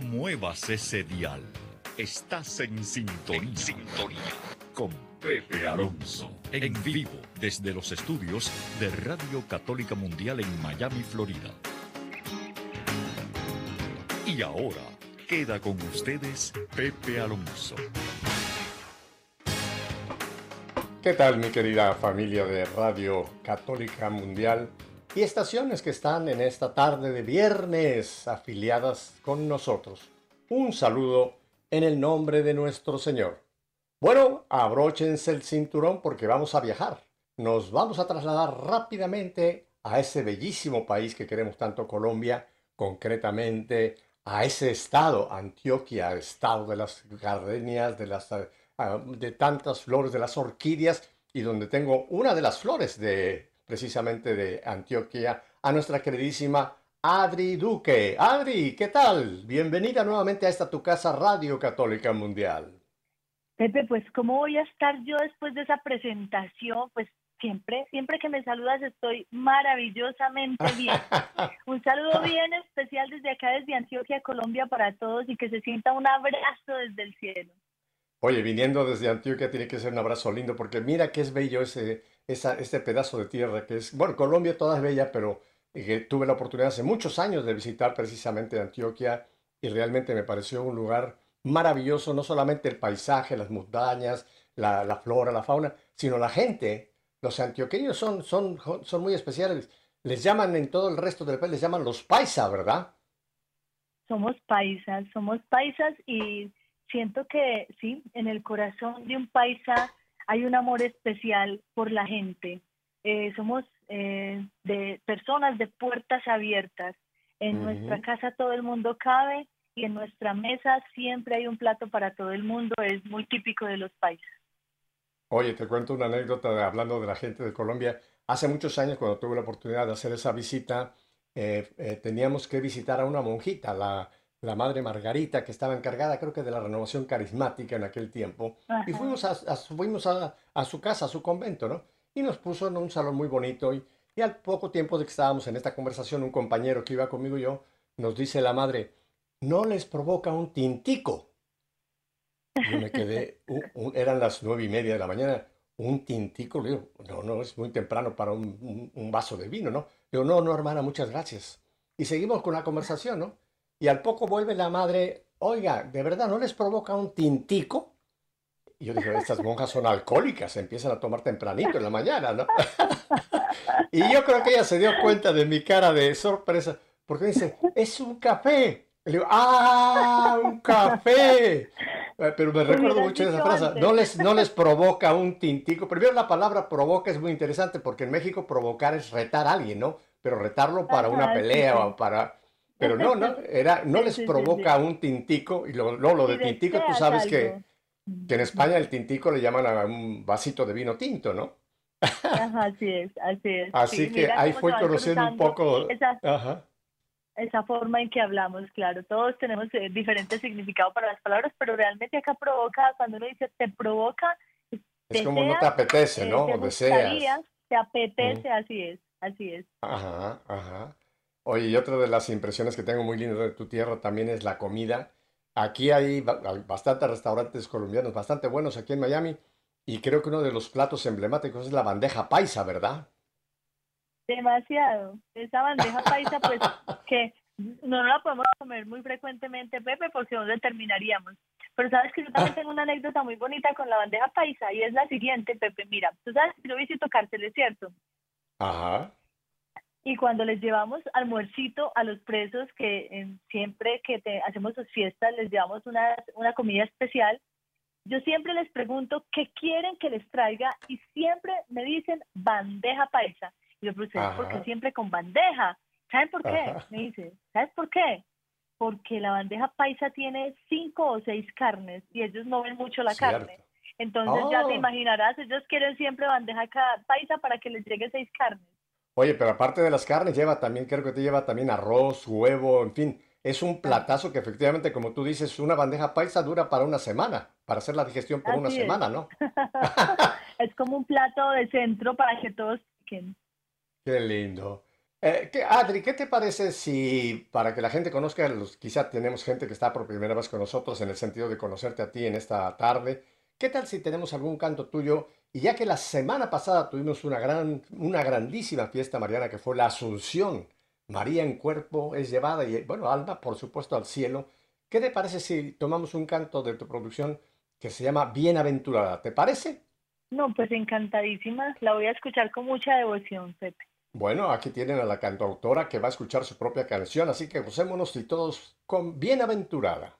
no muevas ese dial. Estás en sintonía. sintonía. Con Pepe Alonso. En vivo desde los estudios de Radio Católica Mundial en Miami, Florida. Y ahora queda con ustedes Pepe Alonso. ¿Qué tal mi querida familia de Radio Católica Mundial y estaciones que están en esta tarde de viernes afiliadas con nosotros? Un saludo en el nombre de nuestro Señor. Bueno, abróchense el cinturón porque vamos a viajar. Nos vamos a trasladar rápidamente a ese bellísimo país que queremos tanto, Colombia, concretamente a ese estado, Antioquia, estado de las gardenias, de las Ah, de tantas flores, de las orquídeas, y donde tengo una de las flores de precisamente de Antioquia, a nuestra queridísima Adri Duque. Adri, ¿qué tal? Bienvenida nuevamente a esta tu casa Radio Católica Mundial. Pepe, pues ¿cómo voy a estar yo después de esa presentación? Pues siempre, siempre que me saludas estoy maravillosamente bien. Un saludo bien especial desde acá, desde Antioquia, Colombia, para todos y que se sienta un abrazo desde el cielo. Oye, viniendo desde Antioquia tiene que ser un abrazo lindo porque mira que es bello ese, esa, este pedazo de tierra que es, bueno, Colombia toda es bella, pero eh, tuve la oportunidad hace muchos años de visitar precisamente Antioquia y realmente me pareció un lugar maravilloso, no solamente el paisaje, las montañas, la, flora, la fauna, sino la gente. Los antioqueños son, son, son muy especiales. Les llaman en todo el resto del país, les llaman los paisas, ¿verdad? Somos paisas, somos paisas y siento que sí, en el corazón de un paisa hay un amor especial por la gente. Eh, somos eh, de personas de puertas abiertas. En nuestra casa todo el mundo cabe y en nuestra mesa siempre hay un plato para todo el mundo. Es muy típico de los países. Oye, te cuento una anécdota de, hablando de la gente de Colombia. Hace muchos años, cuando tuve la oportunidad de hacer esa visita, eh, teníamos que visitar a una monjita, la, la madre Margarita, que estaba encargada creo que de la renovación carismática en aquel tiempo, y fuimos, a, fuimos a, su casa, a su convento, ¿no? Y nos puso en un salón muy bonito y, y, al poco tiempo de que estábamos en esta conversación, un compañero que iba conmigo y yo, nos dice la madre, no les provoca un tintico. Yo me quedé, eran las nueve y media de la mañana, un tintico, le digo, no, no, es muy temprano para un, un vaso de vino, ¿no? Le digo, no, no, hermana, muchas gracias. Y seguimos con la conversación, ¿no? Y al poco vuelve la madre, oiga, ¿de verdad no les provoca un tintico? Y yo dije, estas monjas son alcohólicas, empiezan a tomar tempranito en la mañana, ¿no? y yo creo que ella se dio cuenta de mi cara de sorpresa, porque dice, es un café. Y le digo, ¡ah, un café! Eh, pero me recuerdo mucho de esa frase, no les, no les provoca un tintico. Primero la palabra provoca es muy interesante, porque en México provocar es retar a alguien, ¿no? Pero retarlo para una pelea o para pero no, no, era, no les provoca un tintico, y lo, lo, de tintico tú sabes que, que, en España el tintico le llaman a un vasito de vino tinto, ¿no? Ajá, así es, así es. Así que ahí fue conociendo un poco... Esa, esa forma en que hablamos, claro, todos tenemos eh, diferentes significados para las palabras, pero realmente acá provoca, cuando uno dice te provoca... Es como no te apetece, ¿no? Te, deseas. te apetece, así es, así es. Ajá, ajá. Oye, y otra de las impresiones que tengo muy lindas de tu tierra también es la comida. Aquí hay bastantes restaurantes colombianos bastante buenos aquí en Miami y creo que uno de los platos emblemáticos es la bandeja paisa, ¿verdad? Demasiado. Esa bandeja paisa, pues que no la podemos comer muy frecuentemente, Pepe, porque no terminaríamos. Pero sabes que yo también tengo una anécdota muy bonita con la bandeja paisa y es la siguiente, Pepe. Mira, tú sabes que yo visito cárceles, ¿cierto? Ajá y cuando les llevamos almuercito a los presos, que siempre que hacemos sus fiestas les llevamos una, una comida especial, yo siempre les pregunto qué quieren que les traiga y siempre me dicen bandeja paisa. Y yo, pregunto, ¿por qué siempre con bandeja? ¿Saben por qué? Me dice, ¿sabes por qué? Porque la bandeja paisa tiene cinco o seis carnes y ellos no ven mucho la carne. Entonces ya te oh. imaginarás, ellos quieren siempre bandeja paisa para que les llegue seis carnes. Oye, pero aparte de las carnes, lleva también, creo que te lleva también arroz, huevo, en fin. Es un platazo que efectivamente, como tú dices, una bandeja paisa dura para una semana, para hacer la digestión por una semana, ¿no? es como un plato de centro para que todos piquen. Qué lindo. Eh, ¿qué- Adri, ¿qué te parece si, para que la gente conozca, los, quizá tenemos gente que está por primera vez con nosotros en el sentido de conocerte a ti en esta tarde, ¿qué tal si tenemos algún canto tuyo? Y ya que la semana pasada tuvimos una gran, una grandísima fiesta mariana que fue la Asunción, María en cuerpo es llevada y, bueno, alma, por supuesto, al cielo. ¿Qué te parece si tomamos un canto de tu producción que se llama Bienaventurada? ¿Te parece? No, pues encantadísima. La voy a escuchar con mucha devoción, Pepe. Bueno, aquí tienen a la cantautora que va a escuchar su propia canción, así que gocémonos y todos con Bienaventurada.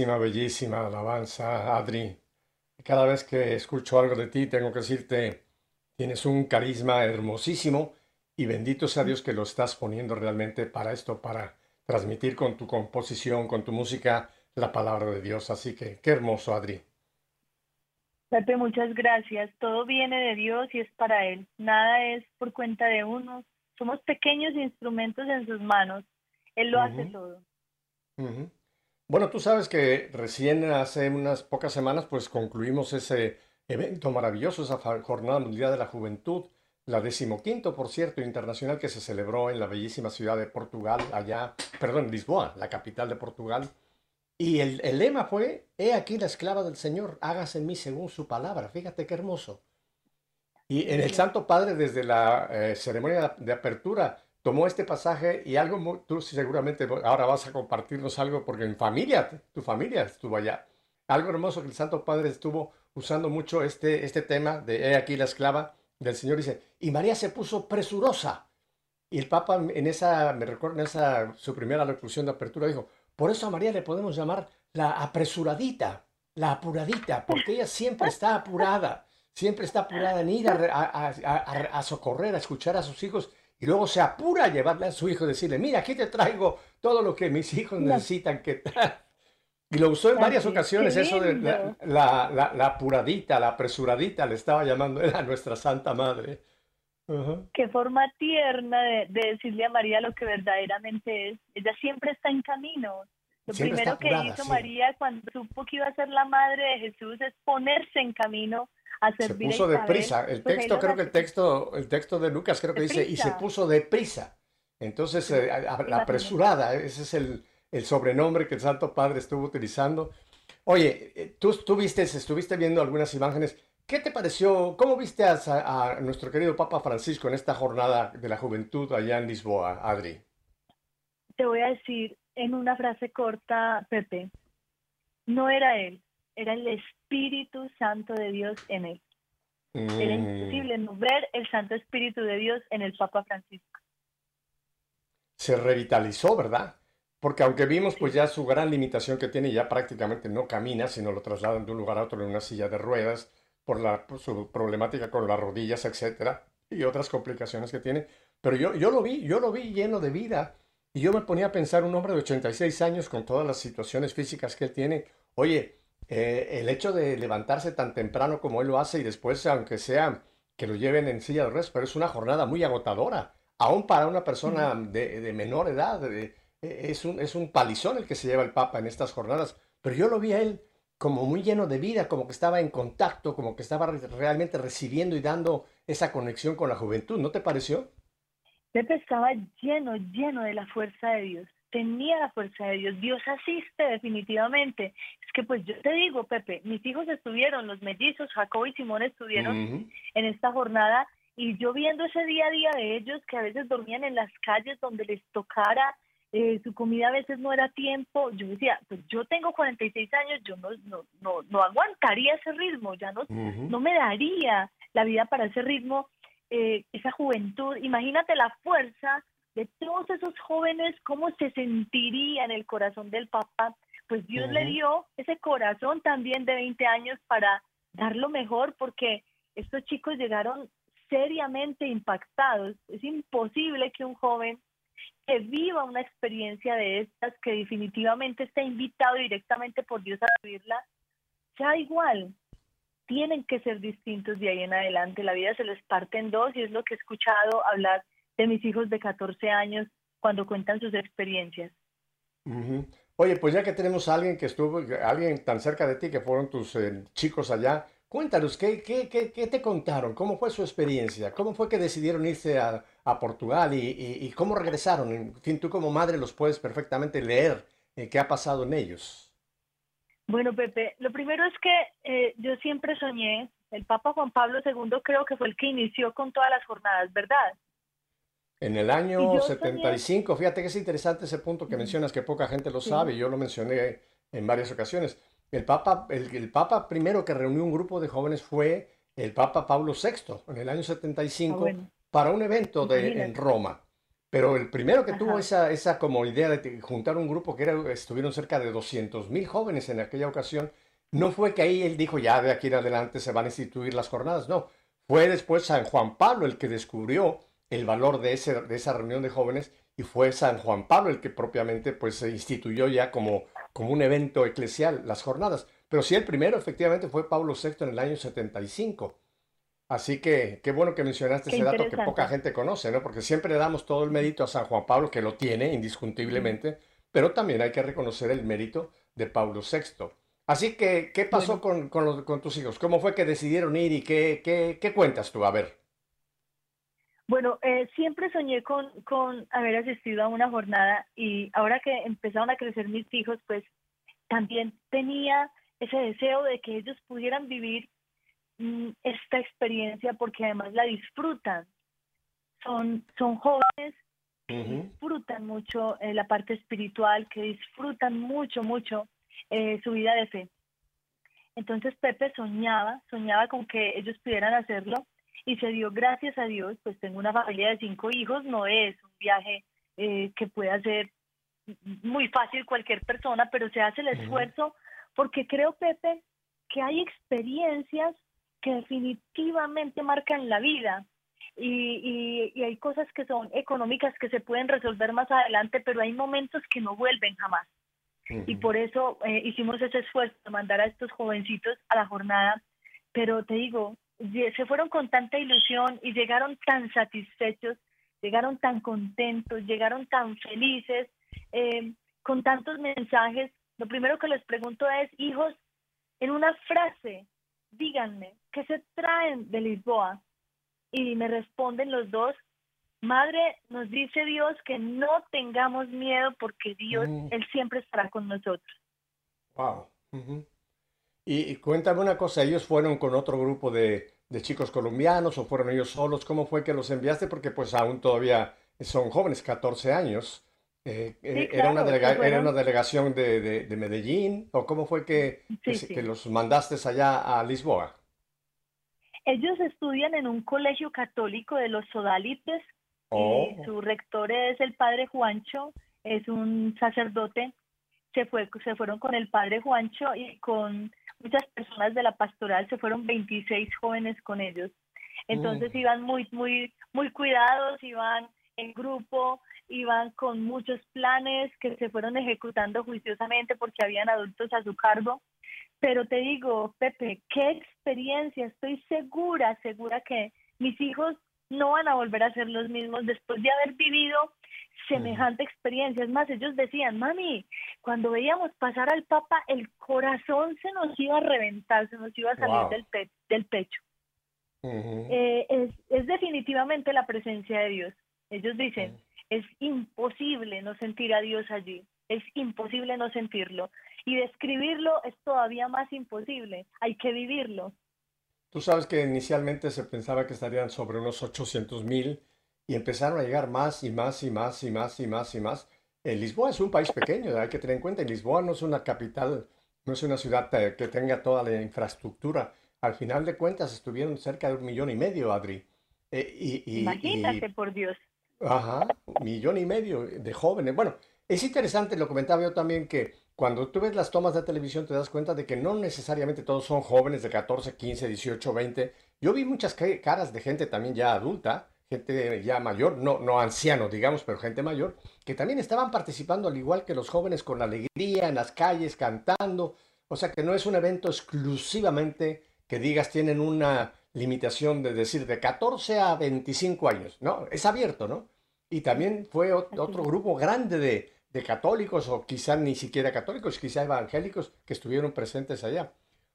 Bellísima, bellísima alabanza, Adri. Cada vez que escucho algo de ti, tengo que decirte, tienes un carisma hermosísimo y bendito sea Dios que lo estás poniendo realmente para esto, para transmitir con tu composición, con tu música, la palabra de Dios. Así que qué hermoso, Adri. Pepe, muchas gracias. Todo viene de Dios y es para Él. Nada es por cuenta de uno. Somos pequeños instrumentos en sus manos. Él lo hace todo. Bueno, tú sabes que recién hace unas pocas semanas pues concluimos ese evento maravilloso, esa Jornada Mundial de la Juventud, la decimoquinto, por cierto, internacional que se celebró en la bellísima ciudad de Portugal, allá, perdón, Lisboa, la capital de Portugal. Y el, el lema fue, He aquí la esclava del Señor, hágase en mí según su palabra. Fíjate qué hermoso. Y en el Santo Padre, desde la eh, ceremonia de apertura, tomó este pasaje y algo, muy- tú seguramente ahora vas a compartirnos algo, porque en familia, tu familia estuvo allá. Algo hermoso que el Santo Padre estuvo usando mucho este, este tema de He aquí la esclava del Señor. Dice, y María se puso presurosa. Y el Papa en esa, me recuerdo en esa, su primera locución de apertura dijo, por eso a María le podemos llamar la apresuradita, la apuradita, porque ella siempre está apurada, siempre está apurada en ir a, a socorrer, a escuchar a sus hijos, y luego se apura a llevarle a su hijo y decirle, mira, aquí te traigo todo lo que mis hijos necesitan que Y lo usó en varias ocasiones, eso de la, la, la- la apuradita, la apresuradita, le estaba llamando él a nuestra Santa Madre. Ajá. Qué forma tierna de, de decirle a María lo que verdaderamente es. Ella siempre está en camino. Lo Siempre primero que hizo sí. María cuando supo que iba a ser la madre de Jesús es ponerse en camino a Se servir puso deprisa. El Pues texto, creo que el texto, el texto de Lucas creo que dice, y se puso deprisa. Entonces, eh, la apresurada, ese es el, el sobrenombre que el Santo Padre estuvo utilizando. Oye, eh, tú, tú viste, estuviste viendo algunas imágenes. ¿Qué te pareció? ¿Cómo viste a, a nuestro querido Papa Francisco en esta jornada de la juventud allá en Lisboa, Adri? Te voy a decir en una frase corta, Pepe. No era él, era el Espíritu Santo de Dios en él. Era Mm, imposible no ver el Santo Espíritu de Dios en el Papa Francisco. se revitalizó, ¿verdad? Porque aunque vimos pues ya su gran limitación que tiene, ya prácticamente no camina, sino lo trasladan de un lugar a otro en una silla de ruedas por la, por su problemática con las rodillas, etcétera, y otras complicaciones que tiene. Pero yo, yo lo vi, yo lo vi lleno de vida. Y yo me ponía a pensar, un hombre de 86 años con todas las situaciones físicas que él tiene, oye, eh, el hecho de levantarse tan temprano como él lo hace y después, aunque sea que lo lleven en silla de ruedas, pero es una jornada muy agotadora, aún para una persona de, de menor edad, de- eh, es un, es un palizón el que se lleva el Papa en estas jornadas, pero yo lo vi a él como muy lleno de vida, como que estaba en contacto, como que estaba re- realmente recibiendo y dando esa conexión con la juventud, ¿no te pareció? Pepe estaba lleno, lleno de la fuerza de Dios. Tenía la fuerza de Dios. Dios asiste definitivamente. Que pues yo te digo, Pepe, mis hijos estuvieron, los mellizos, Jacob y Simón estuvieron en esta jornada y yo viendo ese día a día de ellos que a veces dormían en las calles donde les tocara, eh, su comida a veces no era tiempo, yo decía, pues yo tengo 46 años, yo no, no, no, no aguantaría ese ritmo, ya no, no me daría la vida para ese ritmo, eh, esa juventud. Imagínate la fuerza de todos esos jóvenes, cómo se sentiría en el corazón del papá. Pues Dios le dio ese corazón también de 20 años para dar lo mejor, porque estos chicos llegaron seriamente impactados. Es imposible que un joven que viva una experiencia de estas, que definitivamente está invitado directamente por Dios a vivirla, sea igual. Tienen que ser distintos de ahí en adelante. La vida se les parte en dos y es lo que he escuchado hablar de mis hijos de 14 años cuando cuentan sus experiencias. Oye, pues ya que tenemos a alguien que estuvo, alguien tan cerca de ti que fueron tus eh, chicos allá, cuéntanos, ¿qué, qué, qué, qué te contaron? ¿Cómo fue su experiencia? ¿Cómo fue que decidieron irse a, a Portugal y, y- cómo regresaron? En fin, tú como madre los puedes perfectamente leer eh, qué ha pasado en ellos. Bueno, Pepe, lo primero es que eh, yo siempre soñé, el Papa Juan Pablo II creo que fue el que inició con todas las jornadas, ¿verdad? En el año yo soñé- 75, fíjate que es interesante ese punto que mencionas, que poca gente lo Sí. sabe, yo lo mencioné en varias ocasiones. El Papa, el, el Papa primero que reunió un grupo de jóvenes fue el Papa Pablo VI en el año 75 Ah, bueno. para un evento de, en. Roma. Pero el primero que tuvo esa, esa como idea de juntar un grupo que era, estuvieron cerca de 200 mil jóvenes en aquella ocasión, no fue que ahí él dijo ya de aquí en adelante se van a instituir las jornadas, no. Fue después San Juan Pablo el que descubrió el valor de, ese, de esa reunión de jóvenes y fue San Juan Pablo el que propiamente pues se instituyó ya como, como un evento eclesial las jornadas. Pero sí, el primero efectivamente fue Pablo VI en el año 75. Así que qué bueno que mencionaste Qué ese dato que poca gente conoce, ¿no? Porque siempre le damos todo el mérito a San Juan Pablo, que lo tiene indiscutiblemente, pero también hay que reconocer el mérito de Pablo VI. Así que, ¿qué pasó con, con los- con tus hijos? ¿Cómo fue que decidieron ir y qué, qué, qué cuentas tú? A ver. Bueno, eh, siempre soñé con, con haber asistido a una jornada y ahora que empezaron a crecer mis hijos, pues también tenía ese deseo de que ellos pudieran vivir mm, esta experiencia porque además la disfrutan. Son, son jóvenes que disfrutan mucho eh, la parte espiritual, que disfrutan mucho, mucho eh, su vida de fe. Entonces Pepe soñaba, soñaba con que ellos pudieran hacerlo y se dio gracias a Dios, pues tengo una familia de cinco hijos, no es un viaje eh, que pueda ser muy fácil cualquier persona, pero se hace el esfuerzo porque creo, Pepe, que hay experiencias que definitivamente marcan la vida y, y- y hay cosas que son económicas que se pueden resolver más adelante, pero hay momentos que no vuelven jamás. Y por eso eh, hicimos ese esfuerzo de mandar a estos jovencitos a la jornada. Pero te digo, se fueron con tanta ilusión y llegaron tan satisfechos, llegaron tan contentos, llegaron tan felices, eh, con tantos mensajes. Lo primero que les pregunto es, hijos, en una frase, díganme, ¿qué se traen de Lisboa? Y me responden los dos, Madre, nos dice Dios que no tengamos miedo porque Dios, Mm. Él siempre estará con nosotros. Wow. Y, y cuéntame una cosa, ¿ellos fueron con otro grupo de, de chicos colombianos o fueron ellos solos? ¿Cómo fue que los enviaste? Porque pues aún todavía son jóvenes, 14 años. Eh, eh, ¿era una, era delegación de, de- de Medellín? ¿O cómo fue que, que, Sí, se- sí. que los mandaste allá a Lisboa? Ellos estudian en un colegio católico de los sodalites. Oh, eh, su rector es el padre Juancho, es un sacerdote. Se, fue, se fueron con el padre Juancho y con muchas personas de la pastoral, se fueron 26 jóvenes con ellos. Entonces Mm. iban muy, muy, muy cuidados, iban en grupo, iban con muchos planes que se fueron ejecutando juiciosamente porque habían adultos a su cargo. Pero te digo, Pepe, qué experiencia, estoy segura, segura que mis hijos no van a volver a ser los mismos después de haber vivido semejante experiencia. Es más, ellos decían, mami, cuando veíamos pasar al Papa, el corazón se nos iba a reventar, se nos iba a salir Wow. del, pe- del pecho. Eh, es, es definitivamente la presencia de Dios. Ellos dicen, es imposible no sentir a Dios allí, es imposible no sentirlo. Y describirlo es todavía más imposible, hay que vivirlo. Tú sabes que inicialmente se pensaba que estarían sobre unos 800 mil y empezaron a llegar más y más y más y más y más y más. Eh, Lisboa es un país pequeño, hay que tener en cuenta. Lisboa no es una capital, no es una ciudad eh, que tenga toda la infraestructura. Al final de cuentas estuvieron cerca de un millón y medio, Adri. Eh, y, y- Imagínate, y- por Dios. Ajá, millón y medio de jóvenes. Bueno, es interesante, lo comentaba yo también, que cuando tú ves las tomas de televisión te das cuenta de que no necesariamente todos son jóvenes de 14, 15, 18, 20. Yo vi muchas ca- caras de gente también ya adulta, gente ya mayor, no, no ancianos, digamos, pero gente mayor, que también estaban participando al igual que los jóvenes con alegría en las calles, cantando. O sea que no es un evento exclusivamente que digas tienen una limitación de decir de 14 a 25 años, ¿no? Es abierto, ¿no? Y también fue otro grupo grande de, de católicos o quizá ni siquiera católicos, quizá evangélicos que estuvieron presentes allá.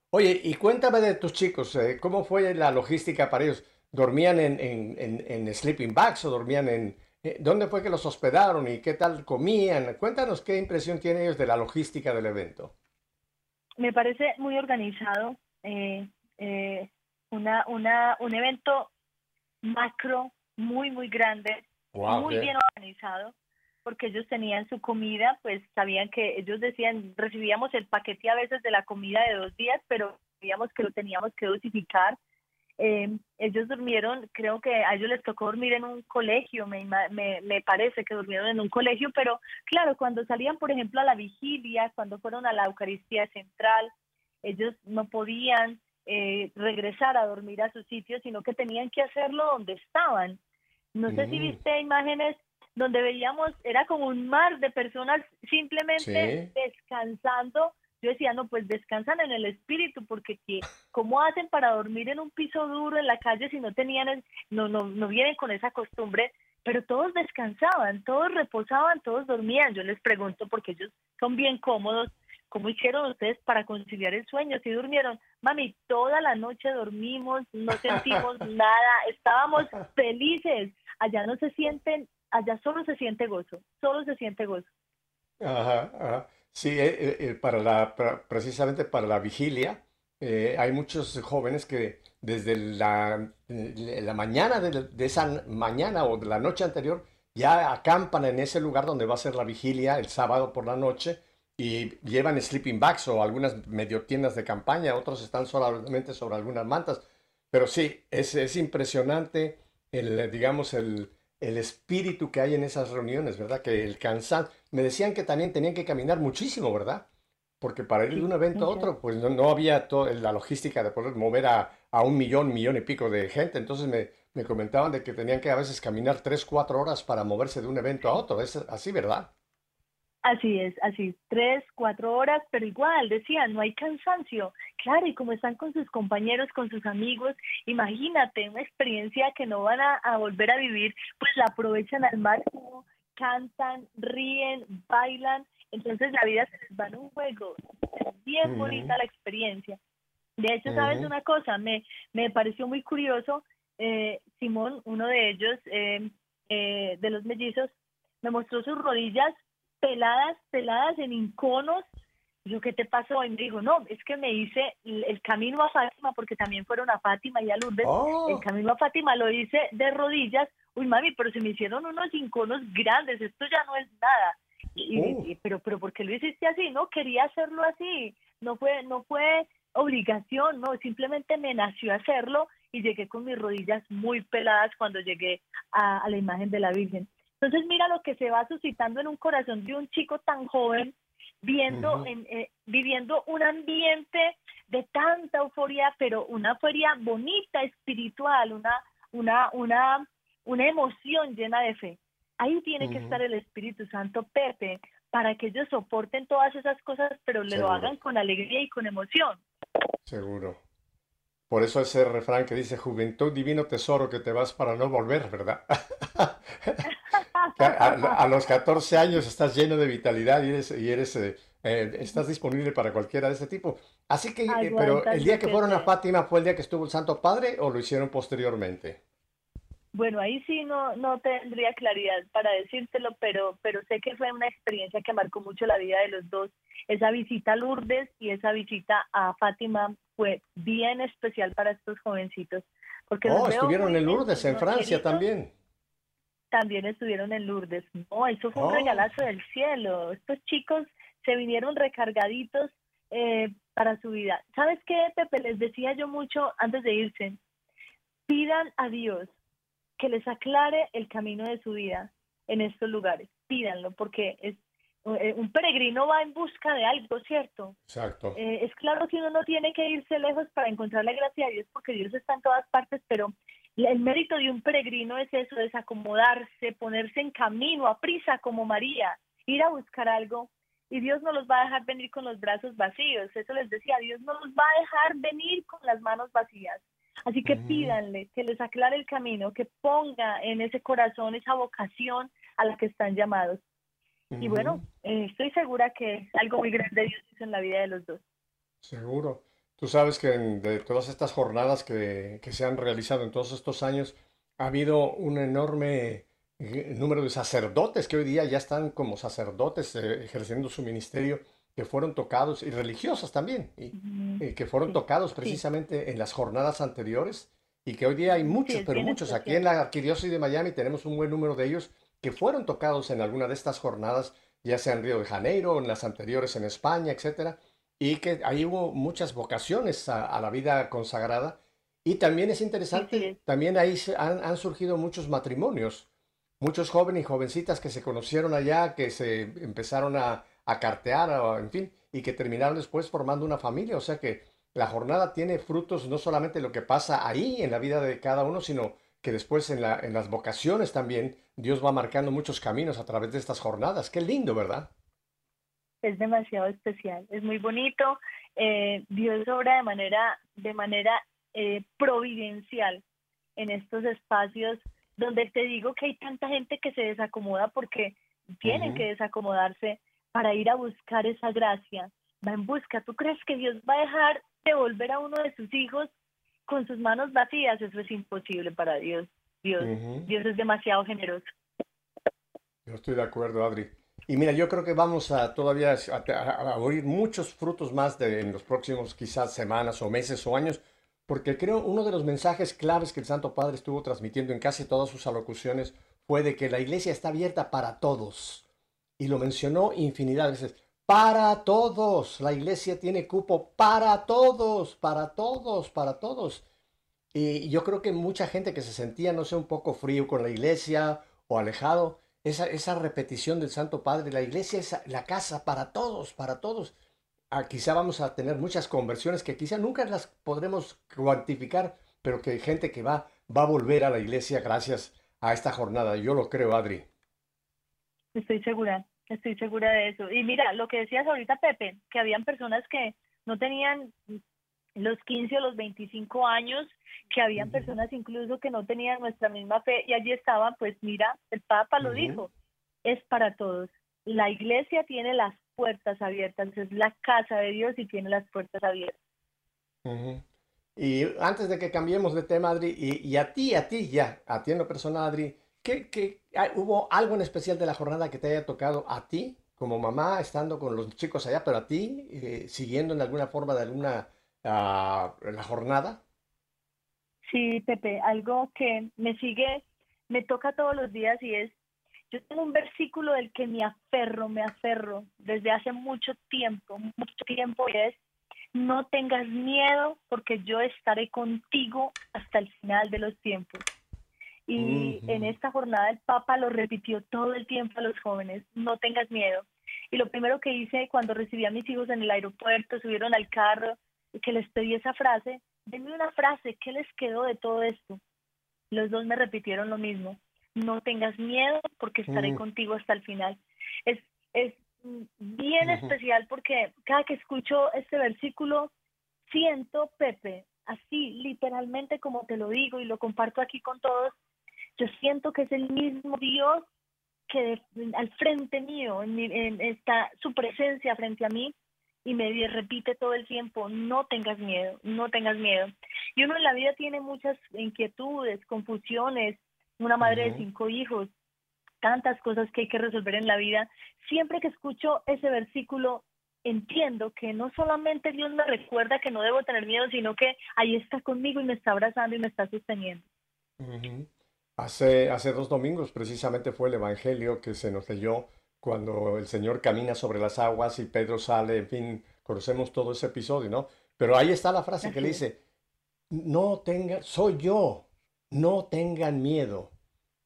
Oye, y cuéntame de tus chicos, eh, ¿cómo fue la logística para ellos? ¿Dormían en, en, en- en sleeping bags o dormían en... eh, ¿Dónde fue que los hospedaron y qué tal comían? Cuéntanos qué impresión tienen ellos de la logística del evento. Me parece muy organizado, eh, eh, una, una, un evento macro muy, muy grande, Wow, muy qué- bien organizado, porque ellos tenían su comida, pues sabían que ellos decían, recibíamos el paquete a veces de la comida de dos días, pero sabíamos que lo teníamos que dosificar. Eh, ellos durmieron, creo que a ellos les tocó dormir en un colegio, me, me, me parece que durmieron en un colegio, pero claro, cuando salían, por ejemplo, a la vigilia, cuando fueron a la Eucaristía Central, ellos no podían eh, regresar a dormir a su sitio, sino que tenían que hacerlo donde estaban. No sé si Mm. viste imágenes donde veíamos, era como un mar de personas simplemente Sí. descansando. Yo decía, no, pues descansan en el espíritu, porque ¿qué- ¿cómo hacen para dormir en un piso duro en la calle si no tenían, el- no, no, no vienen con esa costumbre? Pero todos descansaban, todos reposaban, todos dormían. Yo les pregunto, porque ellos son bien cómodos, ¿cómo hicieron ustedes para conciliar el sueño? Si durmieron, mami, toda la noche dormimos, no sentimos nada, estábamos felices. Allá no se sienten, allá solo se siente gozo, solo se siente gozo. Ajá, ajá. Sí, eh, eh, eh, para precisamente para la vigilia, eh, hay muchos jóvenes que desde la, mañana de, de esa mañana o de la noche anterior ya acampan en ese lugar donde va a ser la vigilia el sábado por la noche y llevan sleeping bags o algunas medio tiendas de campaña, otros están solamente sobre algunas mantas. Pero sí, es, es impresionante el, digamos, el, el espíritu que hay en esas reuniones, ¿verdad? Que el cansancio. Me decían que también tenían que caminar muchísimo, ¿verdad? Porque para ir de un evento a otro, pues no, no había toda la logística de poder mover a, a un millón, millón y pico de gente. Entonces me, me comentaban de que tenían que a veces caminar tres, cuatro horas para moverse de un evento a otro. Es así, ¿verdad? Así es, así, tres, cuatro horas, pero igual, decían, no hay cansancio. Claro, y como están con sus compañeros, con sus amigos, imagínate una experiencia que no van a, a volver a vivir, pues la aprovechan al máximo, cantan, ríen, bailan, entonces la vida se les va en un juego. Es bien bonita la experiencia. De hecho, ¿sabes una cosa? Me, me pareció muy curioso, eh, Simón, uno de ellos, eh, eh, de los mellizos, me mostró sus rodillas peladas, peladas en inconos. Yo, ¿qué te pasó? Y me dijo, no, es que me hice el el camino a Fátima, porque también fueron a Fátima y a Lourdes. Oh, El camino a Fátima lo hice de rodillas. Uy, mami, pero se me hicieron unos inconos grandes, esto ya no es nada. Y, Oh. y- pero, pero, ¿por qué lo hiciste así? No, quería hacerlo así. No fue, no fue obligación, no, simplemente me nació hacerlo y llegué con mis rodillas muy peladas cuando llegué a, a la imagen de la Virgen. Entonces mira lo que se va suscitando en un corazón de un chico tan joven, viendo, en, eh, viviendo un ambiente de tanta euforia, pero una euforia bonita, espiritual, una, una, una, una emoción llena de fe. Ahí tiene que Ujú. estar el Espíritu Santo, Pepe, para que ellos soporten todas esas cosas, pero le lo Seguro. hagan con alegría y con emoción. seguro. Por eso ese refrán que dice, juventud, divino tesoro que te vas para no volver, ¿verdad? A, a- a los 14 años estás lleno de vitalidad y eres, y eres eh, eh, estás disponible para cualquiera de ese tipo. Así que, eh, pero el día lo que que fueron a. Fátima fue el día que estuvo el Santo Padre o lo hicieron posteriormente. Bueno, ahí sí no, no tendría claridad para decírtelo, pero, pero sé que fue una experiencia que marcó mucho la vida de los dos. Esa visita a Lourdes y esa visita a Fátima fue bien especial para estos jovencitos. Porque Oh, estuvieron en Lourdes, en Francia también. También estuvieron en Lourdes. No, eso fue un Oh. regalazo del cielo. Estos chicos se vinieron recargaditos eh, para su vida. ¿Sabes qué, Pepe? Les decía yo mucho antes de irse. Pidan a Dios que les aclare el camino de su vida en estos lugares. Pídanlo, porque es eh, un peregrino va en busca de algo, ¿cierto? Exacto. Eh, es claro que uno no tiene que irse lejos para encontrar la gracia de Dios, porque Dios está en todas partes, pero el mérito de un peregrino es eso, desacomodarse, ponerse en camino, a prisa como María, ir a buscar algo. Y Dios no los va a dejar venir con los brazos vacíos. Eso les decía, Dios no los va a dejar venir con las manos vacías. Así que Mm. pídanle que les aclare el camino, que ponga en ese corazón esa vocación a la que están llamados. Y bueno, eh, estoy segura que algo muy grande Dios hizo en la vida de los dos. Seguro. Tú sabes que en- de todas estas jornadas que, que se han realizado en todos estos años, ha habido un enorme eh, número de sacerdotes que hoy día ya están como sacerdotes eh, ejerciendo su ministerio, que fueron tocados, y religiosas también, y, eh, que fueron Sí, tocados sí. precisamente en las jornadas anteriores, y que hoy día hay muchos, pero muchos. Aquí en la Arquidiócesis de Miami tenemos un buen número de ellos que fueron tocados en alguna de estas jornadas, ya sea en Río de Janeiro, en las anteriores en España, etcétera y que ahí hubo muchas vocaciones a, a la vida consagrada. Y también es interesante, también ahí han, han surgido muchos matrimonios, muchos jóvenes y jovencitas que se conocieron allá, que se empezaron a, a cartear, o, en fin, y que terminaron después formando una familia. O sea que la jornada tiene frutos no solamente lo que pasa ahí en la vida de cada uno, sino que después en, la, en las vocaciones también Dios va marcando muchos caminos a través de estas jornadas. Qué lindo, ¿verdad? es demasiado especial, es muy bonito. eh, Dios obra de manera, de manera eh, providencial en estos espacios donde te digo que hay tanta gente que se desacomoda porque tienen que desacomodarse para ir a buscar esa gracia. Va en busca. ¿Tú crees que Dios va a dejar de volver a uno de sus hijos con sus manos vacías? Eso es imposible para Dios. Dios. Dios es demasiado generoso. Yo estoy de acuerdo, Adri. Y mira, yo creo que vamos a todavía a, a- a oír muchos frutos más de, en los próximos quizás semanas o meses o años, porque creo uno de los mensajes claves que el Santo Padre estuvo transmitiendo en casi todas sus alocuciones fue de que la iglesia está abierta para todos. Y lo mencionó infinidad de veces. Para todos. La iglesia tiene cupo para todos, para todos, para todos. Y yo creo que mucha gente que se sentía, no sé, un poco frío con la iglesia o alejado, esa, esa repetición del Santo Padre, la iglesia es la casa para todos, para todos. Ah, quizá vamos a tener muchas conversiones que quizá nunca las podremos cuantificar, pero que hay gente que va, va a volver a la iglesia gracias a esta jornada. Yo lo creo, Adri. Estoy segura, estoy segura de eso. Y mira, lo que decías ahorita, Pepe, que habían personas que no tenían los 15 o los 25 años, que habían personas incluso que no tenían nuestra misma fe y allí estaban, pues mira, el Papa lo dijo, es para todos. La iglesia tiene las puertas abiertas, es la casa de Dios y tiene las puertas abiertas. Y antes de que cambiemos de tema, Adri, y, y a ti, a ti ya, a ti en lo personal, Adri, ¿qué, qué- ¿hubo algo en especial de la jornada que te haya tocado a ti, como mamá, estando con los chicos allá, pero a ti, eh, siguiendo en alguna forma de alguna ah, la jornada? Sí, Pepe, algo que me sigue, me toca todos los días y es, yo tengo un versículo del que me aferro, me aferro desde hace mucho tiempo, mucho tiempo, y es, no tengas miedo porque yo estaré contigo hasta el final de los tiempos. Y en esta jornada el Papa lo repitió todo el tiempo a los jóvenes, no tengas miedo. Y lo primero que hice cuando recibí a mis hijos en el aeropuerto, subieron al carro, y que les pedí esa frase, denme una frase, ¿qué les quedó de todo esto? Los dos me repitieron lo mismo, no tengas miedo porque estaré contigo hasta el final. Es, es bien especial porque cada que escucho este versículo, siento, Pepe, así literalmente como te lo digo y lo comparto aquí con todos, yo siento que es el mismo Dios que de- al frente mío, en, mi- en- está su presencia frente a mí y me repite todo el tiempo, no tengas miedo, no tengas miedo. Y uno en la vida tiene muchas inquietudes, confusiones, una madre de Ujú. cinco hijos, tantas cosas que hay que resolver en la vida. Siempre que escucho ese versículo, entiendo que no solamente Dios me recuerda que no debo tener miedo, sino que ahí está conmigo y me está abrazando y me está sosteniendo. Ujú. Hace, hace dos domingos precisamente fue el Evangelio que se nos leyó cuando el Señor camina sobre las aguas y Pedro sale, en fin, conocemos todo ese episodio, ¿no? Pero ahí está la frase que le dice, no tengan, soy yo, no tengan miedo.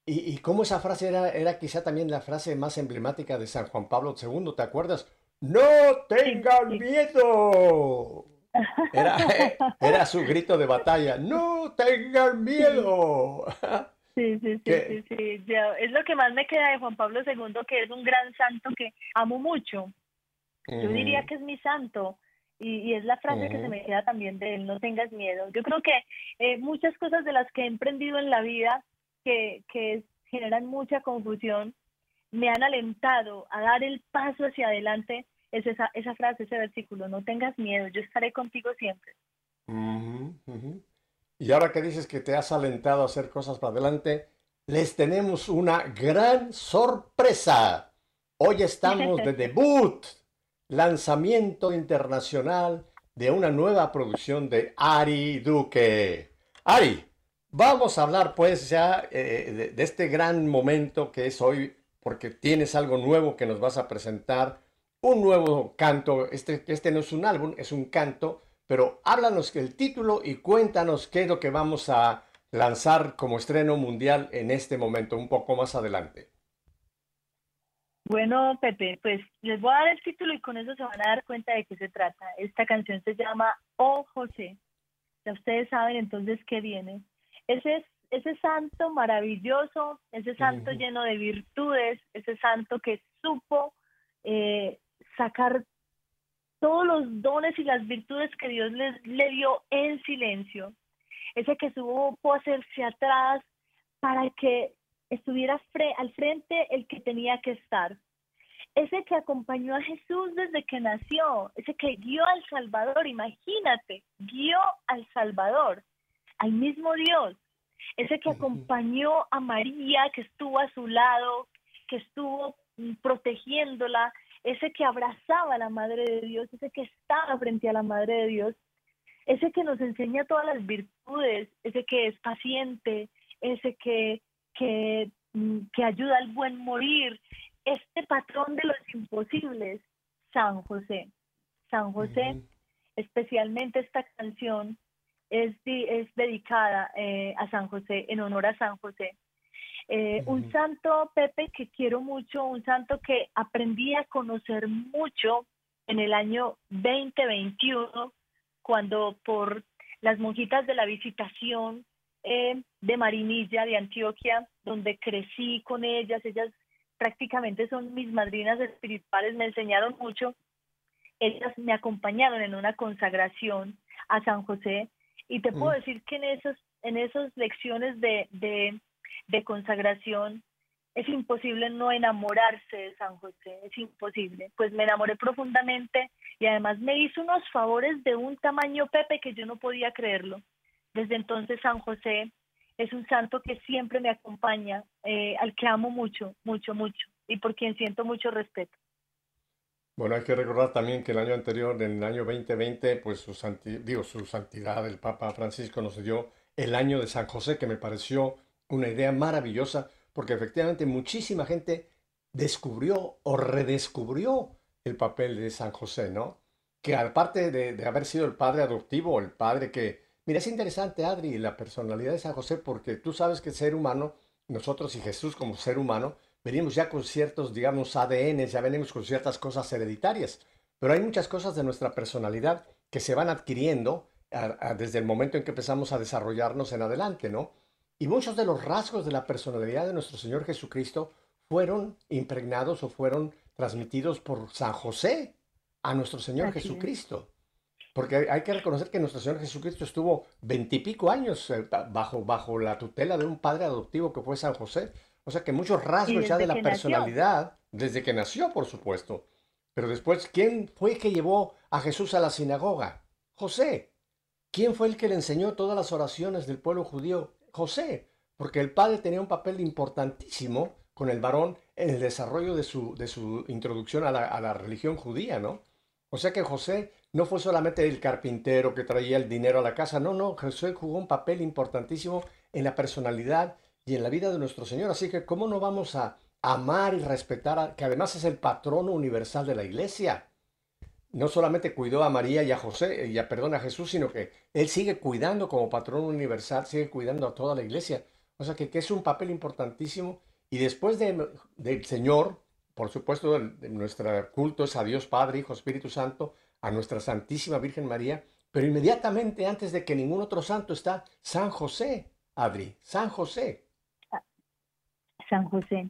Y, y cómo esa frase era, era quizá también la frase más emblemática de San Juan Pablo II, ¿te acuerdas? No tengan miedo. Era, era su grito de batalla, no tengan miedo. Sí, sí, sí, ¿Qué? sí, es lo que más me queda de Juan Pablo II, que es un gran santo que amo mucho. Yo diría que es mi santo. Y, y es la frase que se me queda también de él, no tengas miedo. Yo creo que eh, muchas cosas de las que he emprendido en la vida que, que generan mucha confusión me han alentado a dar el paso hacia adelante. Es esa, esa frase, ese versículo, no tengas miedo, yo estaré contigo siempre. Y ahora que dices que te has alentado a hacer cosas para adelante, les tenemos una gran sorpresa. Hoy estamos de debut, lanzamiento internacional de una nueva producción de Ari Duque. Ari, vamos a hablar pues ya eh, de, de este gran momento que es hoy, porque tienes algo nuevo que nos vas a presentar, un nuevo canto. Este, este no es un álbum, es un canto pero háblanos el título y cuéntanos qué es lo que vamos a lanzar como estreno mundial en este momento, un poco más adelante. Bueno, Pepe, pues les voy a dar el título y con eso se van a dar cuenta de qué se trata. Esta canción se llama Oh José. Ya ustedes saben entonces qué viene. Ese es ese santo maravilloso, ese santo Ujú. lleno de virtudes, ese santo que supo eh, sacar todos los dones y las virtudes que Dios les, le dio en silencio. Ese que supo hacerse atrás para que estuviera fre- al frente el que tenía que estar. Ese que acompañó a Jesús desde que nació, ese que guió al Salvador, imagínate, guió al Salvador, al mismo Dios. Ese que acompañó a María, que estuvo a su lado, que estuvo mm, protegiéndola, ese que abrazaba a la Madre de Dios, ese que estaba frente a la Madre de Dios, ese que nos enseña todas las virtudes, ese que es paciente, ese que, que, mm, que ayuda al buen morir, este patrón de los imposibles, San José. San José, especialmente esta canción es, es dedicada eh, a San José, en honor a San José. Eh, Un santo, Pepe, que quiero mucho, un santo que aprendí a conocer mucho en el año 2021, cuando por las monjitas de la visitación eh, de Marinilla, de Antioquia, donde crecí con ellas, ellas prácticamente son mis madrinas espirituales, me enseñaron mucho, ellas me acompañaron en una consagración a San José. Y te puedo decir que en esos en esas lecciones de, de, de consagración es imposible no enamorarse de San José, es imposible. Pues me enamoré profundamente y además me hizo unos favores de un tamaño Pepe que yo no podía creerlo. Desde entonces San José es un santo que siempre me acompaña, eh, al que amo mucho, mucho, mucho y por quien siento mucho respeto. Bueno, hay que recordar también que el año anterior, en el año 2020, pues su, santi- digo, su santidad, el Papa Francisco, nos dio el año de San José, que me pareció una idea maravillosa, porque efectivamente muchísima gente descubrió o redescubrió el papel de San José, ¿no? Que aparte de, de haber sido el padre adoptivo, el padre que... Mira, es interesante, Adri, la personalidad de San José, porque tú sabes que ser humano, nosotros y Jesús como ser humano, venimos ya con ciertos, digamos, ADN, ya venimos con ciertas cosas hereditarias, pero hay muchas cosas de nuestra personalidad que se van adquiriendo desde el momento en que empezamos a desarrollarnos en adelante, ¿no? Y muchos de los rasgos de la personalidad de nuestro Señor Jesucristo fueron impregnados o fueron transmitidos por San José a nuestro Señor Así es. Jesucristo. Porque hay- que reconocer que nuestro Señor Jesucristo estuvo veintipico años eh, ba- bajo, bajo la tutela de un padre adoptivo que fue San José. O sea que muchos rasgos ya de la nació. personalidad, desde que nació, por supuesto. Pero después, ¿quién fue que llevó a Jesús a la sinagoga? José. ¿Quién fue el que le enseñó todas las oraciones del pueblo judío? José. Porque el padre tenía un papel importantísimo con el varón en el desarrollo de su, de su introducción a la, a la religión judía, ¿no? O sea que José no fue solamente el carpintero que traía el dinero a la casa, no, no, José jugó un papel importantísimo en la personalidad y en la vida de nuestro Señor. Así que, ¿cómo no vamos a amar y respetar, que además es el patrono universal de la iglesia? No solamente cuidó a María y a José, y a, perdón, a Jesús, sino que Él sigue cuidando como patrono universal, sigue cuidando a toda la iglesia. O sea que, que es un papel importantísimo. Y después de- del Señor, por supuesto, de nuestro culto es a Dios Padre, Hijo, Espíritu Santo, a nuestra Santísima Virgen María, pero inmediatamente antes de que ningún otro santo está San José, Adri, San José. San José.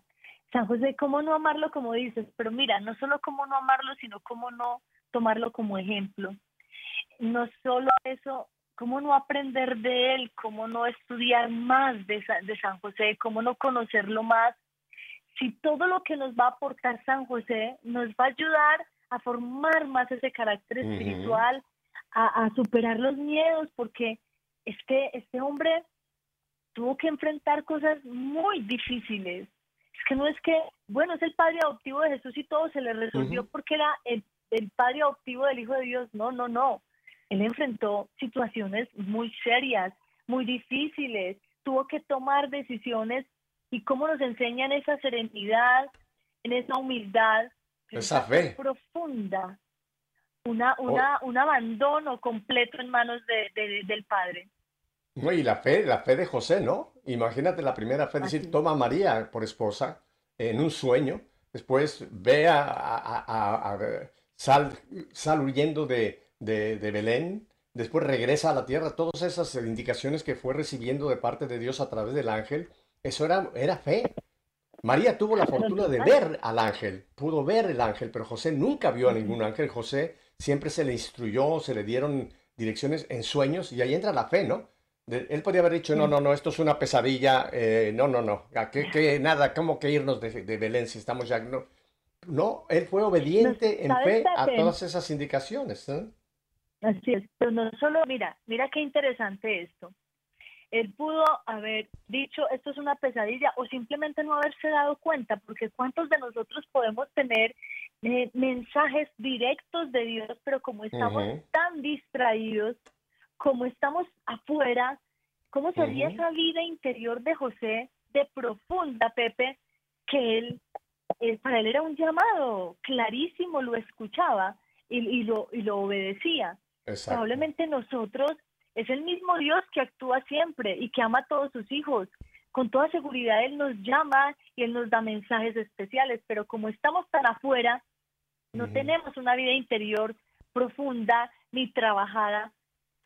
San José, ¿cómo no amarlo como dices? Pero mira, no solo cómo no amarlo, sino cómo no tomarlo como ejemplo. No solo eso, cómo no aprender de él, cómo no estudiar más de, de San José, cómo no conocerlo más. Si todo lo que nos va a aportar San José nos va a ayudar a formar más ese carácter espiritual, a, a superar los miedos, porque este, este hombre tuvo que enfrentar cosas muy difíciles. Es que no es que, bueno, es el padre adoptivo de Jesús y todo se le resolvió Ujú. porque era el, el padre adoptivo del Hijo de Dios. No, no, no. Él enfrentó situaciones muy serias, muy difíciles, tuvo que tomar decisiones y cómo nos enseñan esa serenidad, en esa humildad, Esa fe. profunda, una, una, un abandono completo en manos de- de- del Padre. No, y la fe, la fe de José, ¿no? Imagínate la primera fe, Así decir, toma a María por esposa en un sueño, después ve a, a- a- a- sal, sal huyendo de, de, de Belén, después regresa a la tierra, todas esas indicaciones que fue recibiendo de parte de Dios a través del ángel, eso era, era fe. María tuvo la fortuna de ver al ángel, pudo ver el ángel, pero José nunca vio a ningún ángel. José siempre se le instruyó, se le dieron direcciones en sueños y ahí entra la fe, ¿no? De- él podía haber dicho, no, no, no, esto es una pesadilla, eh, no, no, no, ¿a qué, qué- nada, ¿cómo que irnos de, de Belén si estamos ya? No, no, él fue obediente en ¿sabes, fe a todas esas indicaciones. ¿eh? Así es, pero no solo, mira, mira qué interesante esto. Él pudo haber dicho esto es una pesadilla o simplemente no haberse dado cuenta, porque ¿cuántos de nosotros podemos tener eh, mensajes directos de Dios, pero como estamos tan distraídos, como estamos afuera, ¿cómo sería esa vida interior de José de profunda, Pepe, que él, eh, para él era un llamado clarísimo, lo escuchaba y, y lo, y lo obedecía? Exacto. Probablemente nosotros es el mismo Dios que actúa siempre y que ama a todos sus hijos. Con toda seguridad Él nos llama y Él nos da mensajes especiales, pero como estamos tan afuera, no tenemos una vida interior profunda ni trabajada,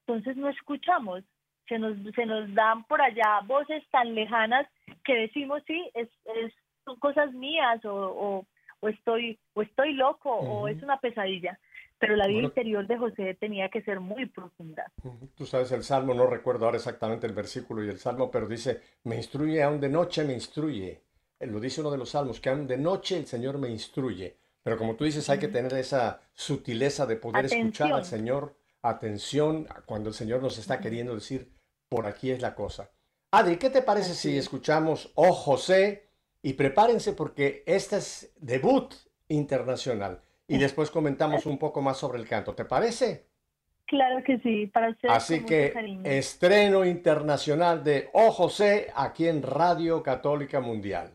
entonces no escuchamos. Se nos, se nos dan por allá voces tan lejanas que decimos, sí, es, es- son cosas mías o, o, o estoy, o estoy loco o Ujú. es una pesadilla. Pero la vida Bueno. interior de José tenía que ser muy profunda. Tú sabes el salmo, no recuerdo ahora exactamente el versículo y el salmo, pero dice, me instruye aún de noche, me instruye. Eh, Lo dice uno de los salmos, que aún de noche el Señor me instruye. Pero como tú dices, hay que tener esa sutileza de poder escuchar al Atención. Señor, atención cuando el Señor nos está queriendo decir, por aquí es la cosa. Adri, ¿qué te parece Así si es. escuchamos Oh José? Y prepárense porque este es debut internacional. Y después comentamos un poco más sobre el canto. ¿Te parece? Claro que sí, para ustedes Así con que mucho cariño. estreno internacional de Oh José aquí en Radio Católica Mundial.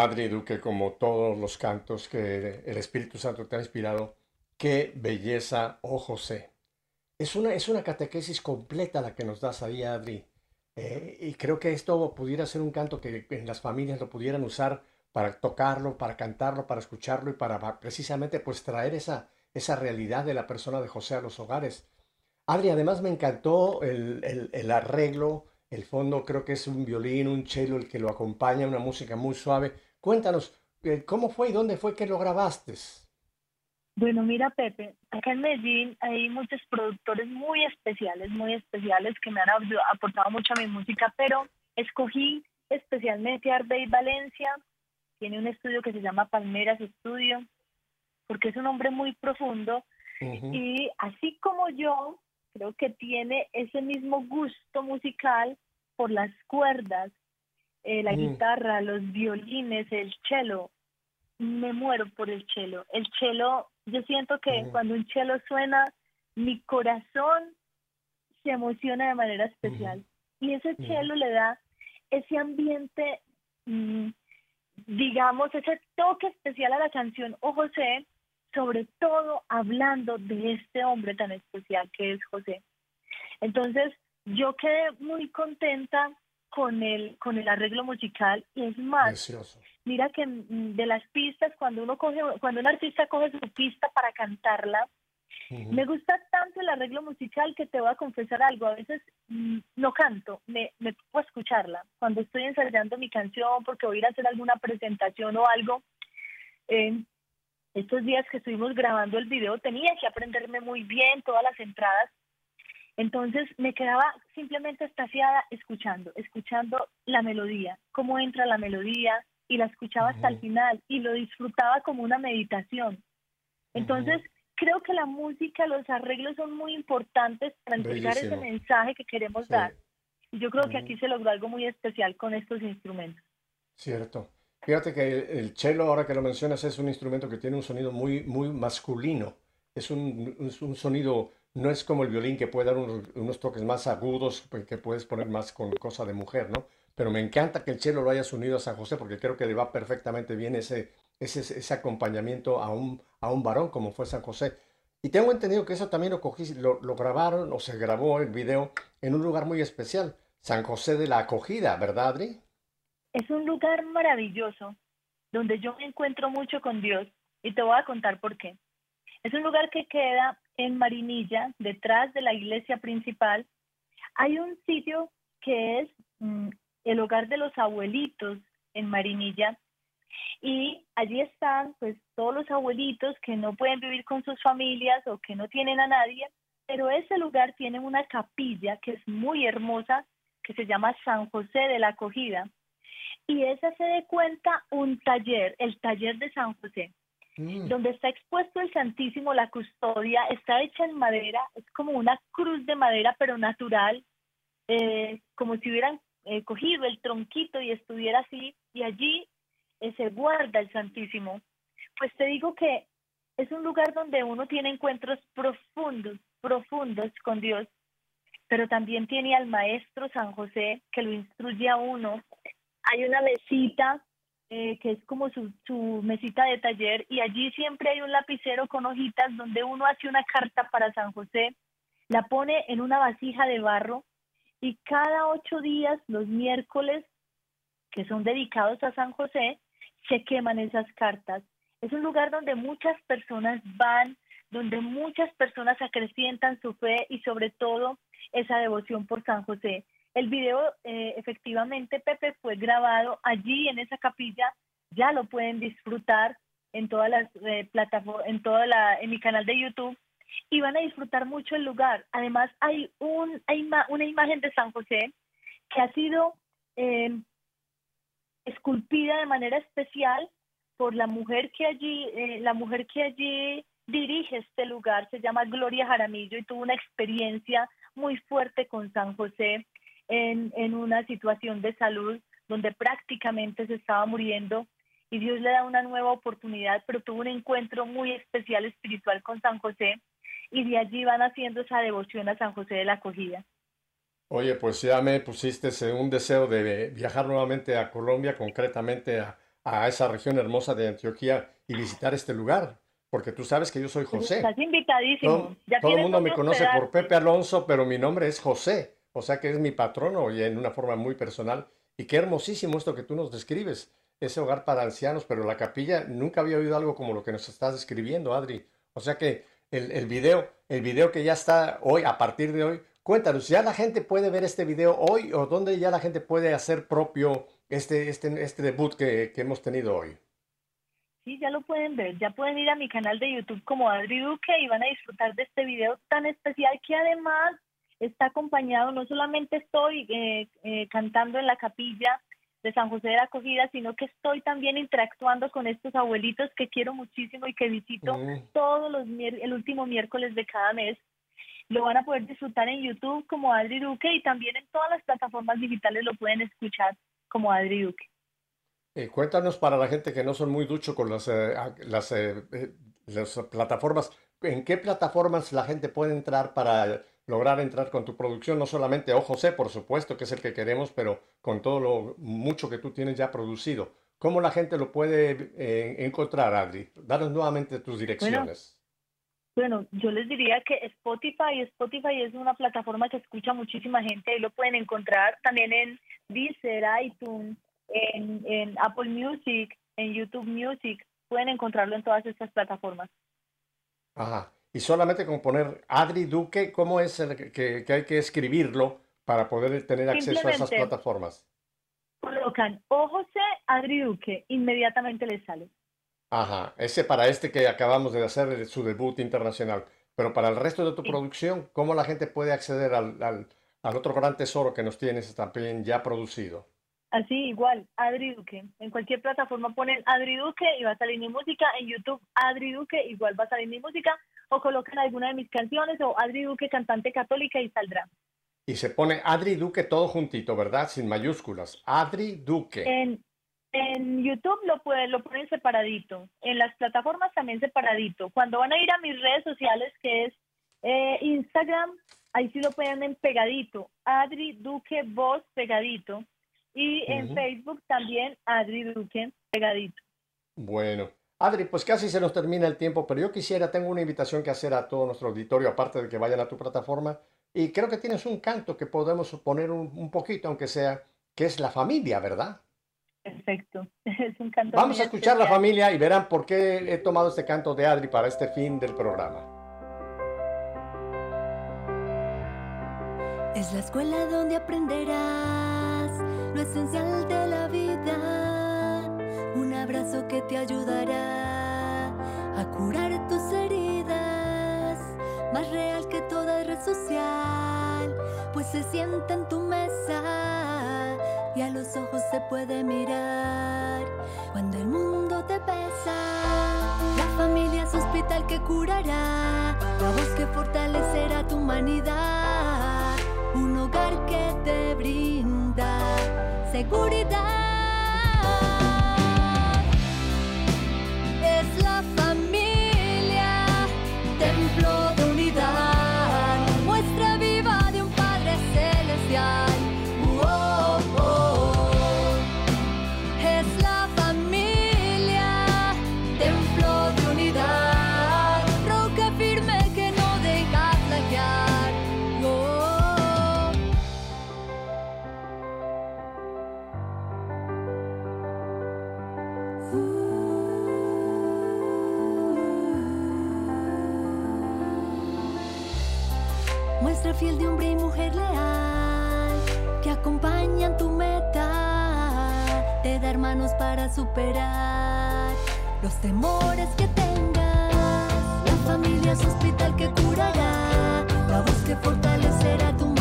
Adri Duque, como todos los cantos que el Espíritu Santo te ha inspirado, qué belleza, oh José. Es una, es una catequesis completa la que nos das ahí, Adri. Eh, y creo que esto pudiera ser un canto que en las familias lo pudieran usar para tocarlo, para cantarlo, para escucharlo y para precisamente pues traer esa, esa realidad de la persona de José a los hogares. Adri, además me encantó el, el arreglo, el fondo creo que es un violín, un cello el que lo acompaña, una música muy suave. Cuéntanos, eh, ¿cómo fue y dónde fue que lo grabaste? Bueno, mira Pepe, acá en Medellín hay muchos productores muy especiales, muy especiales que me han aportado mucho a mi música, pero escogí especialmente a Arbey Valencia, tiene un estudio que se llama Palmeras Studio, porque es un hombre muy profundo. Y así como yo, creo que tiene ese mismo gusto musical por las cuerdas, eh, la guitarra, los violines, el cello. Me muero por el cello. El cello, yo siento que cuando un cello suena, mi corazón se emociona de manera especial. Y ese cello le da ese ambiente, mm, digamos, ese toque especial a la canción O José, sobre todo hablando de este hombre tan especial que es José. Entonces, yo quedé muy contenta con el, con el arreglo musical. Y es más, mira que de las pistas, cuando uno coge, cuando un artista coge su pista para cantarla, me gusta tanto el arreglo musical que te voy a confesar algo, a veces mm, no canto, me, me puedo escucharla. Cuando estoy ensayando mi canción porque voy a ir a hacer alguna presentación o algo, eh, estos días que estuvimos grabando el video tenía que aprenderme muy bien todas las entradas entonces me quedaba simplemente estaciada escuchando, escuchando la melodía, cómo entra la melodía y la escuchaba hasta el final y lo disfrutaba como una meditación. Entonces creo que la música, los arreglos son muy importantes para entregar ese mensaje que queremos dar. Y yo creo que aquí se logró algo muy especial con estos instrumentos. Cierto. Fíjate que el cello, ahora que lo mencionas, es un instrumento que tiene un sonido muy, muy masculino. Es un, un sonido no es como el violín que puede dar unos, toques más agudos, pues, que puedes poner más con cosa de mujer, ¿no? Pero me encanta que el chelo lo hayas unido a San José porque creo que le va perfectamente bien ese, ese, ese acompañamiento a un, a un varón como fue San José. Y tengo entendido que eso también lo, cogí, lo, lo grabaron o se grabó el video en un lugar muy especial, San José de la Acogida, ¿verdad, Adri? Es un lugar maravilloso donde yo me encuentro mucho con Dios y te voy a contar por qué. Es un lugar que queda en Marinilla, detrás de la iglesia principal, hay un sitio que es mm, el hogar de los abuelitos en Marinilla. Y allí están pues todos los abuelitos que no pueden vivir con sus familias o que no tienen a nadie, pero ese lugar tiene una capilla que es muy hermosa, que se llama San José de la Acogida. Y esa se de cuenta un taller, el taller de San José. Mm. donde está expuesto el Santísimo, la custodia, está hecha en madera, es como una cruz de madera, pero natural, eh, como si hubieran eh, cogido el tronquito y estuviera así, y allí eh, se guarda el Santísimo. Pues te digo que es un lugar donde uno tiene encuentros profundos, profundos con Dios, pero también tiene al Maestro San José que lo instruye a uno. Hay una mesita eh, que es como su, su mesita de taller, y allí siempre hay un lapicero con hojitas donde uno hace una carta para San José, la pone en una vasija de barro y cada ocho días, los miércoles, que son dedicados a San José, se queman esas cartas. Es un lugar donde muchas personas van, donde muchas personas acrecientan su fe y sobre todo esa devoción por San José. El video eh, efectivamente, Pepe, fue grabado allí en esa capilla, ya lo pueden disfrutar en todas las eh, plataformas, en toda la, en mi canal de YouTube. Y van a disfrutar mucho el lugar. Además hay un hay una imagen de San José que ha sido em, esculpida de manera especial por la mujer que allí eh, la mujer que allí dirige este lugar. Se llama Gloria Jaramillo y tuvo una experiencia muy fuerte con San José en, en una situación de salud donde prácticamente se estaba muriendo y Dios le da una nueva oportunidad, pero tuvo un encuentro muy especial espiritual con San José y de allí van haciendo esa devoción a San José de la acogida. Oye, pues ya me pusiste un deseo de viajar nuevamente a Colombia, concretamente a, a esa región hermosa de Antioquía y visitar este lugar, porque tú sabes que yo soy José. Estás invitadísimo. Todo, Ya todo el mundo me conoce por. Pepe Alonso, pero mi nombre es José, o sea que es mi patrono y en una forma muy personal. Y qué hermosísimo esto que tú nos describes, ese hogar para ancianos, pero la capilla, nunca había oído algo como lo que nos estás describiendo, Adri. O sea que el, el video, el video que ya está hoy, a partir de hoy, cuéntanos, ¿ya la gente puede ver este video hoy o dónde ya la gente puede hacer propio este, este, este debut que, que hemos tenido hoy? Sí, ya lo pueden ver. Ya pueden ir a mi canal de YouTube como Adri Duque y van a disfrutar de este video tan especial que además está acompañado, no solamente estoy eh, eh, cantando en la capilla de San José de la Acogida, sino que estoy también interactuando con estos abuelitos que quiero muchísimo y que visito Mm. todos los el último miércoles de cada mes. Lo van a poder disfrutar en YouTube como Adri Duque y también en todas las plataformas digitales lo pueden escuchar como Adri Duque. Eh, cuéntanos para la gente que no son muy ducho con las, eh, las, eh, eh, las plataformas, ¿en qué plataformas la gente puede entrar para lograr entrar con tu producción? No solamente O José, por supuesto, que es el que queremos, pero con todo lo mucho que tú tienes ya producido. ¿Cómo la gente lo puede eh, encontrar, Adri? Danos nuevamente tus direcciones. Bueno, yo les diría que Spotify, Spotify es una plataforma que escucha muchísima gente, ahí lo pueden encontrar también en Deezer, iTunes, en, en Apple Music, en YouTube Music, pueden encontrarlo en todas estas plataformas. Ajá. Y solamente con poner Adri Duque, ¿cómo es el que, que- hay que escribirlo para poder tener acceso a esas plataformas? Colocan O José Adri Duque, inmediatamente les sale. Ajá, ese para este que acabamos de hacer su debut internacional. Pero para el resto de tu Sí. producción, ¿cómo la gente puede acceder al, al- al otro gran tesoro que nos tienes también ya producido? Así, igual, Adri Duque. En cualquier plataforma ponen Adri Duque y va a salir mi música. En YouTube, Adri Duque, igual va a salir mi música. O colocan alguna de mis canciones o Adri Duque, cantante católica y saldrá. Y se pone Adri Duque todo juntito, ¿verdad? Sin mayúsculas. Adri Duque. En, en YouTube lo, puede, lo ponen separadito. En las plataformas también separadito. Cuando van a ir a mis redes sociales, que es eh, Instagram, ahí sí lo ponen pegadito. Adri Duque Voz pegadito. Y en. Facebook también Adri Duque pegadito. Bueno, Adri, pues casi se nos termina el tiempo, pero yo quisiera, tengo una invitación que hacer a todo nuestro auditorio, aparte de que vayan a tu plataforma, y creo que tienes un canto que podemos poner un, un poquito, aunque sea, que es la familia, ¿verdad? Perfecto. Es un canto Vamos a escuchar la familia y verán por qué he tomado este canto de Adri para este fin del programa. Es la escuela donde aprenderás lo esencial de la vida. Un abrazo que te ayudará a curar tus heridas. Más real que toda red social, pues se sienta en tu mesa y a los ojos se puede mirar cuando el mundo te pesa. La familia es hospital que curará, la voz que fortalecerá tu humanidad, un hogar que te brinda seguridad. Hermanos para superar los temores que tengas. La familia es hospital que curará, la voz que fortalecerá tu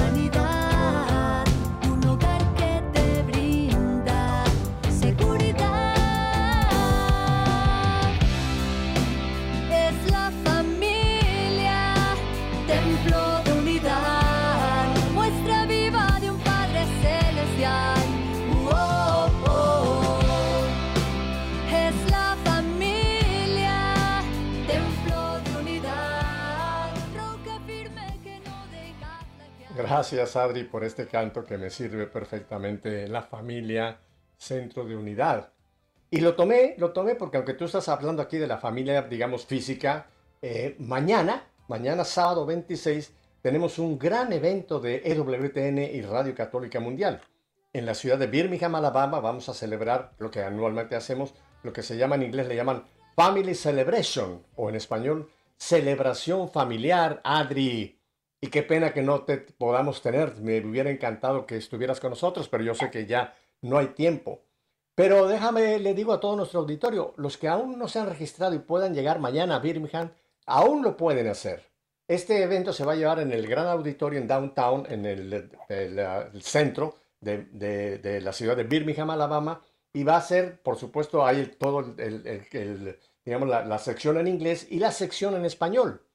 Gracias, Adri, por este canto que me sirve perfectamente. La familia, centro de unidad. Y lo tomé, lo tomé porque aunque tú estás hablando aquí de la familia, digamos, física, eh, mañana, mañana sábado 26, tenemos un gran evento de EWTN y Radio Católica Mundial. En la ciudad de Birmingham, Alabama, vamos a celebrar lo que anualmente hacemos, lo que se llama en inglés, le llaman Family Celebration, o en español, celebración familiar, Adri. Y qué pena que no te podamos tener, me hubiera encantado que estuvieras con nosotros, pero yo sé que ya no hay tiempo. Pero déjame, le digo a todo nuestro auditorio, los que aún no se han registrado y puedan llegar mañana a Birmingham, aún lo pueden hacer. Este evento se va a llevar en el gran auditorio en Downtown, en el, centro de, la ciudad de Birmingham, Alabama, y va a ser, por supuesto, hay todo el, digamos, la, sección en inglés y la sección en español.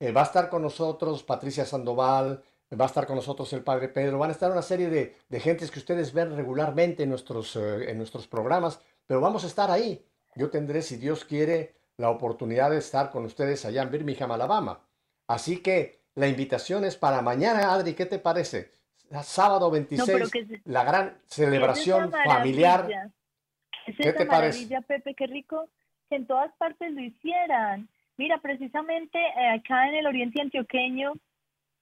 Eh, va a estar con nosotros Patricia Sandoval, va a estar con nosotros el Padre Pedro, van a estar una serie de, de gentes que ustedes ven regularmente en nuestros, eh, en nuestros programas, pero vamos a estar ahí. Yo tendré, si Dios quiere, la oportunidad de estar con ustedes allá en Birmingham, Alabama. Así que la invitación es para mañana, Adri, ¿qué te parece? Sábado 26, la gran celebración familiar. ¿Qué te maravilla, Pepe, qué rico que en todas partes lo hicieran. Mira, precisamente eh, acá en el Oriente Antioqueño,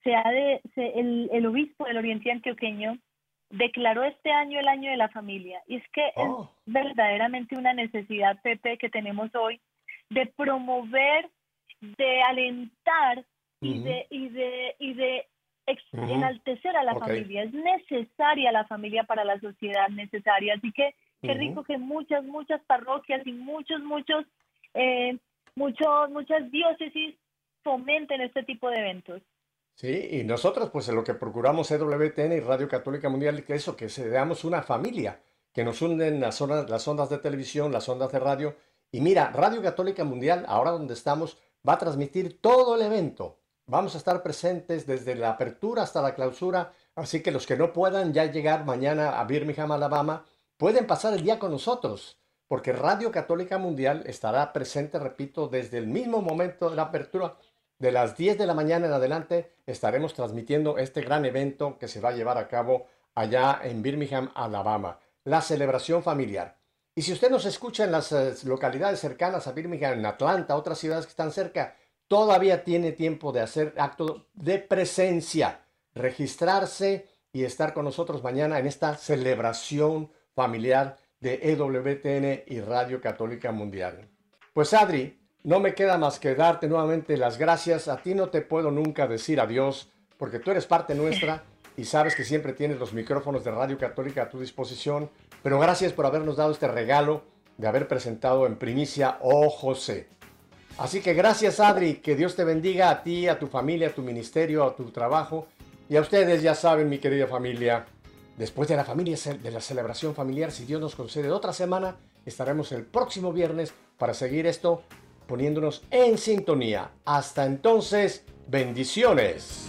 se ha de, el, el, obispo del Oriente Antioqueño declaró este año el año de la familia. Y es que es oh. verdaderamente una necesidad, Pepe, que tenemos hoy de promover, de alentar y de, y de, y de enaltecer a la familia. Es necesaria la familia para la sociedad, necesaria. Así que qué rico que muchas, muchas parroquias y muchos, muchos, eh, muchos, muchas diócesis fomenten este tipo de eventos. Sí, y nosotros pues en lo que procuramos EWTN y Radio Católica Mundial, que eso, que seamos una familia, que nos unen las, ondas, las ondas de televisión, las ondas de radio. Y mira, Radio Católica Mundial, ahora donde estamos, va a transmitir todo el evento. Vamos a estar presentes desde la apertura hasta la clausura, así que los que no puedan ya llegar mañana a Birmingham, Alabama, pueden pasar el día con nosotros, porque Radio Católica Mundial estará presente, repito, desde el mismo momento de la apertura. De las 10 de la mañana en adelante estaremos transmitiendo este gran evento que se va a llevar a cabo allá en Birmingham, Alabama, la celebración familiar. Y si usted nos escucha en las eh, localidades cercanas a Birmingham, en Atlanta, otras ciudades que están cerca, todavía tiene tiempo de hacer acto de presencia, registrarse y estar con nosotros mañana en esta celebración familiar de EWTN y Radio Católica Mundial. Pues Adri, no me queda más que darte nuevamente las gracias. A ti no te puedo nunca decir adiós porque tú eres parte nuestra y sabes que siempre tienes los micrófonos de Radio Católica a tu disposición. Pero gracias por habernos dado este regalo de haber presentado en primicia Oh José. Así que gracias Adri, que Dios te bendiga a ti, a tu familia, a tu ministerio, a tu trabajo y a ustedes ya saben mi querida familia. Después de la familia de la celebración familiar, si Dios nos concede otra semana, estaremos el próximo viernes para seguir esto poniéndonos en sintonía. Hasta entonces, bendiciones.